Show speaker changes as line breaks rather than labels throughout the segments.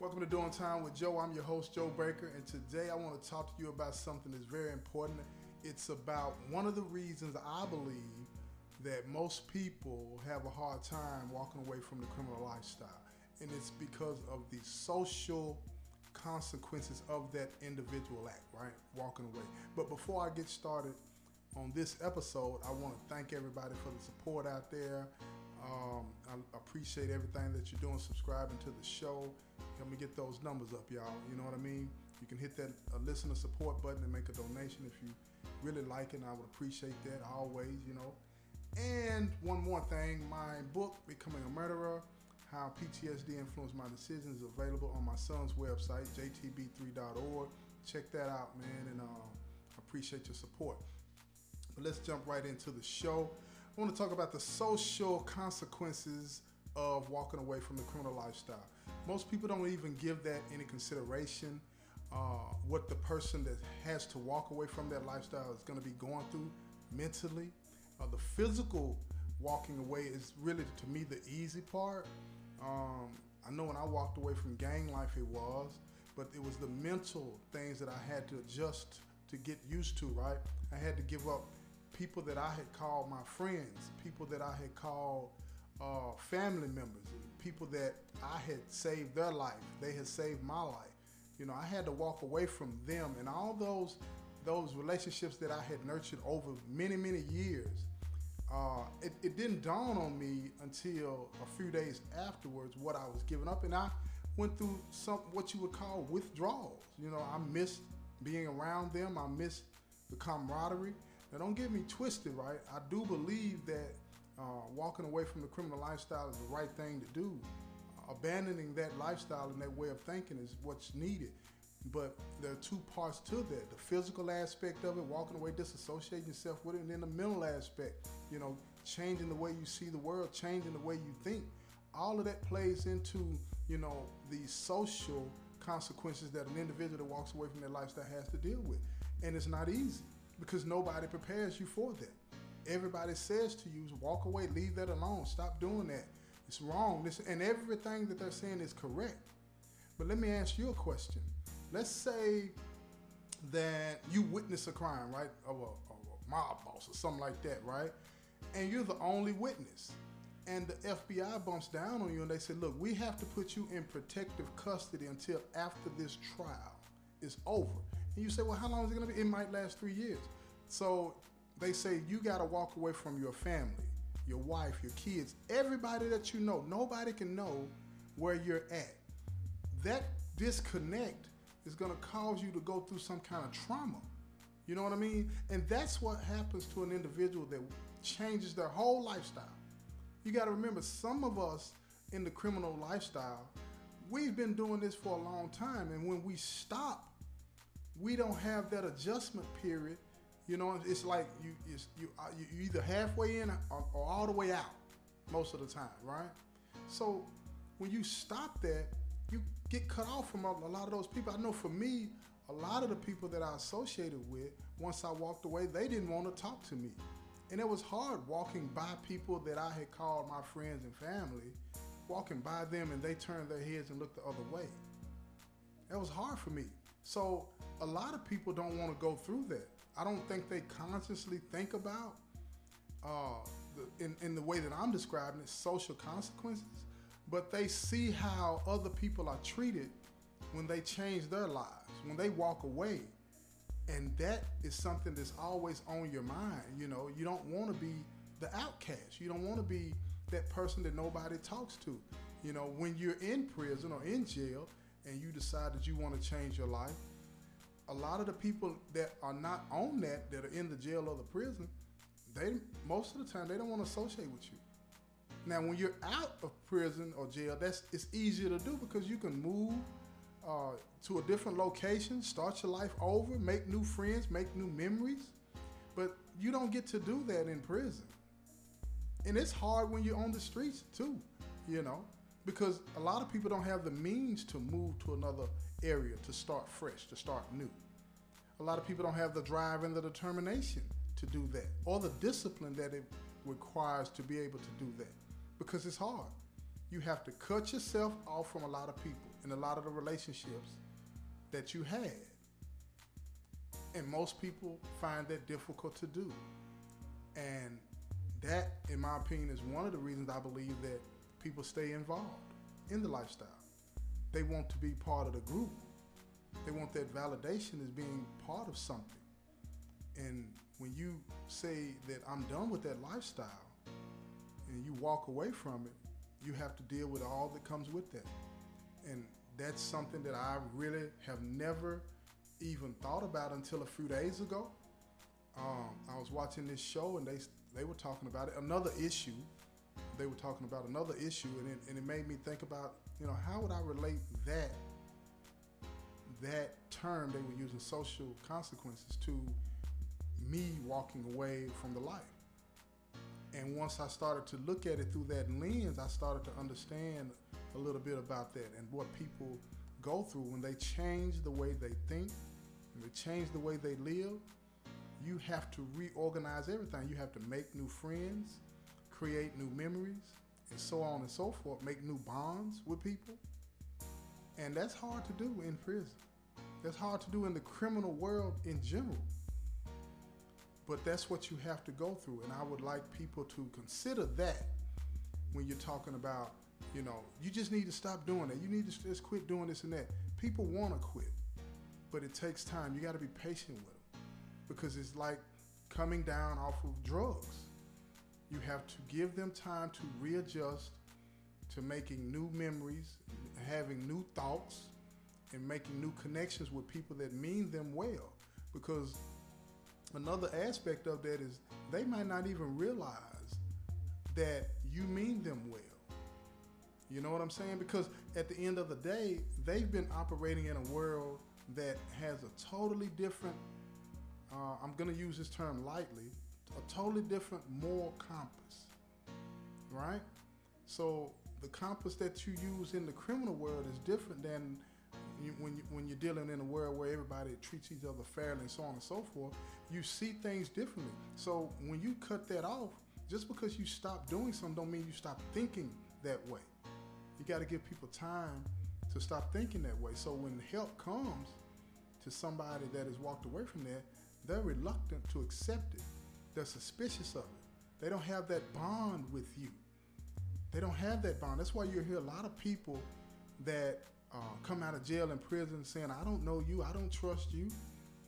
Welcome to Doing Time with Joe. I'm your host, Joe Baker, and today I want to talk to you about something that's very important. It's about one of the reasons I believe that most people have a hard time walking away from the criminal lifestyle, and it's because of the social consequences of that individual act, right? Walking away. But before I get started on this episode, I want to thank everybody for the support out there. Um, I appreciate everything that you're doing, subscribing to the show. Help me get those numbers up, y'all. You know what I mean? You can hit that uh, listener support button and make a donation if you really like it. I would appreciate that always, you know. And one more thing my book, Becoming a Murderer How PTSD Influenced My Decisions, is available on my son's website, jtb3.org. Check that out, man, and uh, appreciate your support. But let's jump right into the show. I want to talk about the social consequences of walking away from the criminal lifestyle. Most people don't even give that any consideration. Uh, what the person that has to walk away from that lifestyle is going to be going through mentally. Uh, the physical walking away is really, to me, the easy part. Um, I know when I walked away from gang life, it was, but it was the mental things that I had to adjust to get used to, right? I had to give up people that I had called my friends, people that I had called uh, family members, people that I had saved their life, they had saved my life. You know, I had to walk away from them and all those those relationships that I had nurtured over many, many years. Uh, it, it didn't dawn on me until a few days afterwards what I was giving up, and I went through some what you would call withdrawals. You know, I missed being around them. I missed the camaraderie. Now, don't get me twisted, right? I do believe that uh, walking away from the criminal lifestyle is the right thing to do. Uh, abandoning that lifestyle and that way of thinking is what's needed. But there are two parts to that the physical aspect of it, walking away, disassociating yourself with it, and then the mental aspect, you know, changing the way you see the world, changing the way you think. All of that plays into, you know, the social consequences that an individual that walks away from their lifestyle has to deal with. And it's not easy because nobody prepares you for that. Everybody says to you, walk away, leave that alone, stop doing that. It's wrong. This, and everything that they're saying is correct. But let me ask you a question. Let's say that you witness a crime, right? Of a, of a mob boss or something like that, right? And you're the only witness. And the FBI bumps down on you and they say, look, we have to put you in protective custody until after this trial is over. And you say, well, how long is it going to be? It might last three years. So they say you got to walk away from your family, your wife, your kids, everybody that you know. Nobody can know where you're at. That disconnect is going to cause you to go through some kind of trauma. You know what I mean? And that's what happens to an individual that changes their whole lifestyle. You got to remember, some of us in the criminal lifestyle, we've been doing this for a long time. And when we stop, we don't have that adjustment period. You know, it's like you it's, you uh, you either halfway in or, or all the way out most of the time, right? So when you stop that, you get cut off from a lot of those people. I know for me, a lot of the people that I associated with, once I walked away, they didn't want to talk to me. And it was hard walking by people that I had called my friends and family, walking by them and they turned their heads and looked the other way. That was hard for me. So a lot of people don't want to go through that. I don't think they consciously think about uh, the, in, in the way that I'm describing it, social consequences, but they see how other people are treated when they change their lives, when they walk away. And that is something that's always on your mind. You know, you don't want to be the outcast. You don't want to be that person that nobody talks to. You know, when you're in prison or in jail and you decide that you want to change your life, a lot of the people that are not on that, that are in the jail or the prison, they most of the time they don't want to associate with you. Now, when you're out of prison or jail, that's it's easier to do because you can move uh, to a different location, start your life over, make new friends, make new memories. But you don't get to do that in prison, and it's hard when you're on the streets too. You know, because a lot of people don't have the means to move to another area to start fresh, to start new. A lot of people don't have the drive and the determination to do that, or the discipline that it requires to be able to do that, because it's hard. You have to cut yourself off from a lot of people. and a lot of the relationships that you had. And most people find that difficult to do. And that, in my opinion, is one of the reasons I believe that people stay involved in the lifestyle. They want to be part of the group. They want that validation as being part of something. And when you say that I'm done with that lifestyle and you walk away from it, you have to deal with all that comes with that. And that's something that I really have never even thought about until a few days ago. Um, I was watching this show and they they were talking about it. Another issue, they were talking about another issue, and it, and it made me think about you know how would I relate that that term they were using social consequences to me walking away from the life. And once I started to look at it through that lens, I started to understand a little bit about that and what people go through when they change the way they think, when they change the way they live. You have to reorganize everything. You have to make new friends, create new memories, and so on and so forth, make new bonds with people. And that's hard to do in prison. That's hard to do in the criminal world in general. But that's what you have to go through. And I would like people to consider that when you're talking about, you know, you just need to stop doing that. You need to just quit doing this and that. People want to quit, but it takes time. You got to be patient with them because it's like coming down off of drugs. You have to give them time to readjust to making new memories, having new thoughts, and making new connections with people that mean them well. Because another aspect of that is they might not even realize that you mean them well. You know what I'm saying? Because at the end of the day, they've been operating in a world that has a totally different, uh, I'm going to use this term lightly, a totally different moral compass, right? So the compass that you use in the criminal world is different than you, when you, when you're dealing in a world where everybody treats each other fairly and so on and so forth, you see things differently. So when you cut that off, just because you stop doing something don't mean you stop thinking that way. You got to give people time to stop thinking that way. So when help comes to somebody that has walked away from that, they're reluctant to accept it. They're suspicious of it. They don't have that bond with you. They don't have that bond. That's why you hear a lot of people that uh, come out of jail and prison saying, I don't know you, I don't trust you.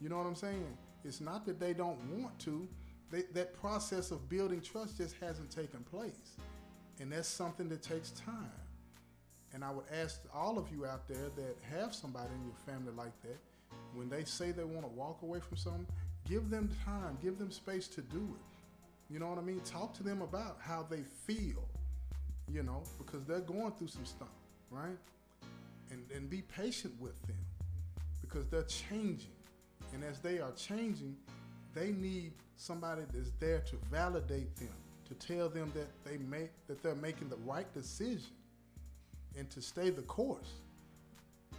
You know what I'm saying? It's not that they don't want to, they, that process of building trust just hasn't taken place. And that's something that takes time. And I would ask all of you out there that have somebody in your family like that, when they say they want to walk away from something, give them time, give them space to do it. You know what I mean? Talk to them about how they feel, you know, because they're going through some stuff, right? and, and be patient with them because they're changing. And as they are changing, they need somebody that's there to validate them, to tell them that they make that they're making the right decision and to stay the course.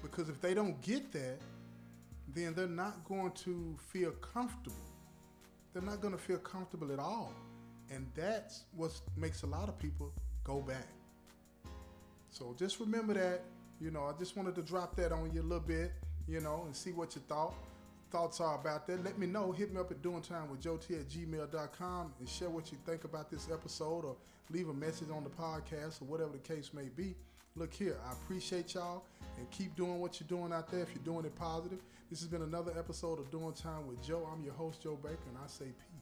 Because if they don't get that, then they're not going to feel comfortable. They're not going to feel comfortable at all. And that's what makes a lot of people go back. So just remember that you know, I just wanted to drop that on you a little bit, you know, and see what you thought thoughts are about that. Let me know. Hit me up at doing time with at gmail.com and share what you think about this episode or leave a message on the podcast or whatever the case may be. Look here, I appreciate y'all and keep doing what you're doing out there if you're doing it positive. This has been another episode of Doing Time with Joe. I'm your host, Joe Baker, and I say peace.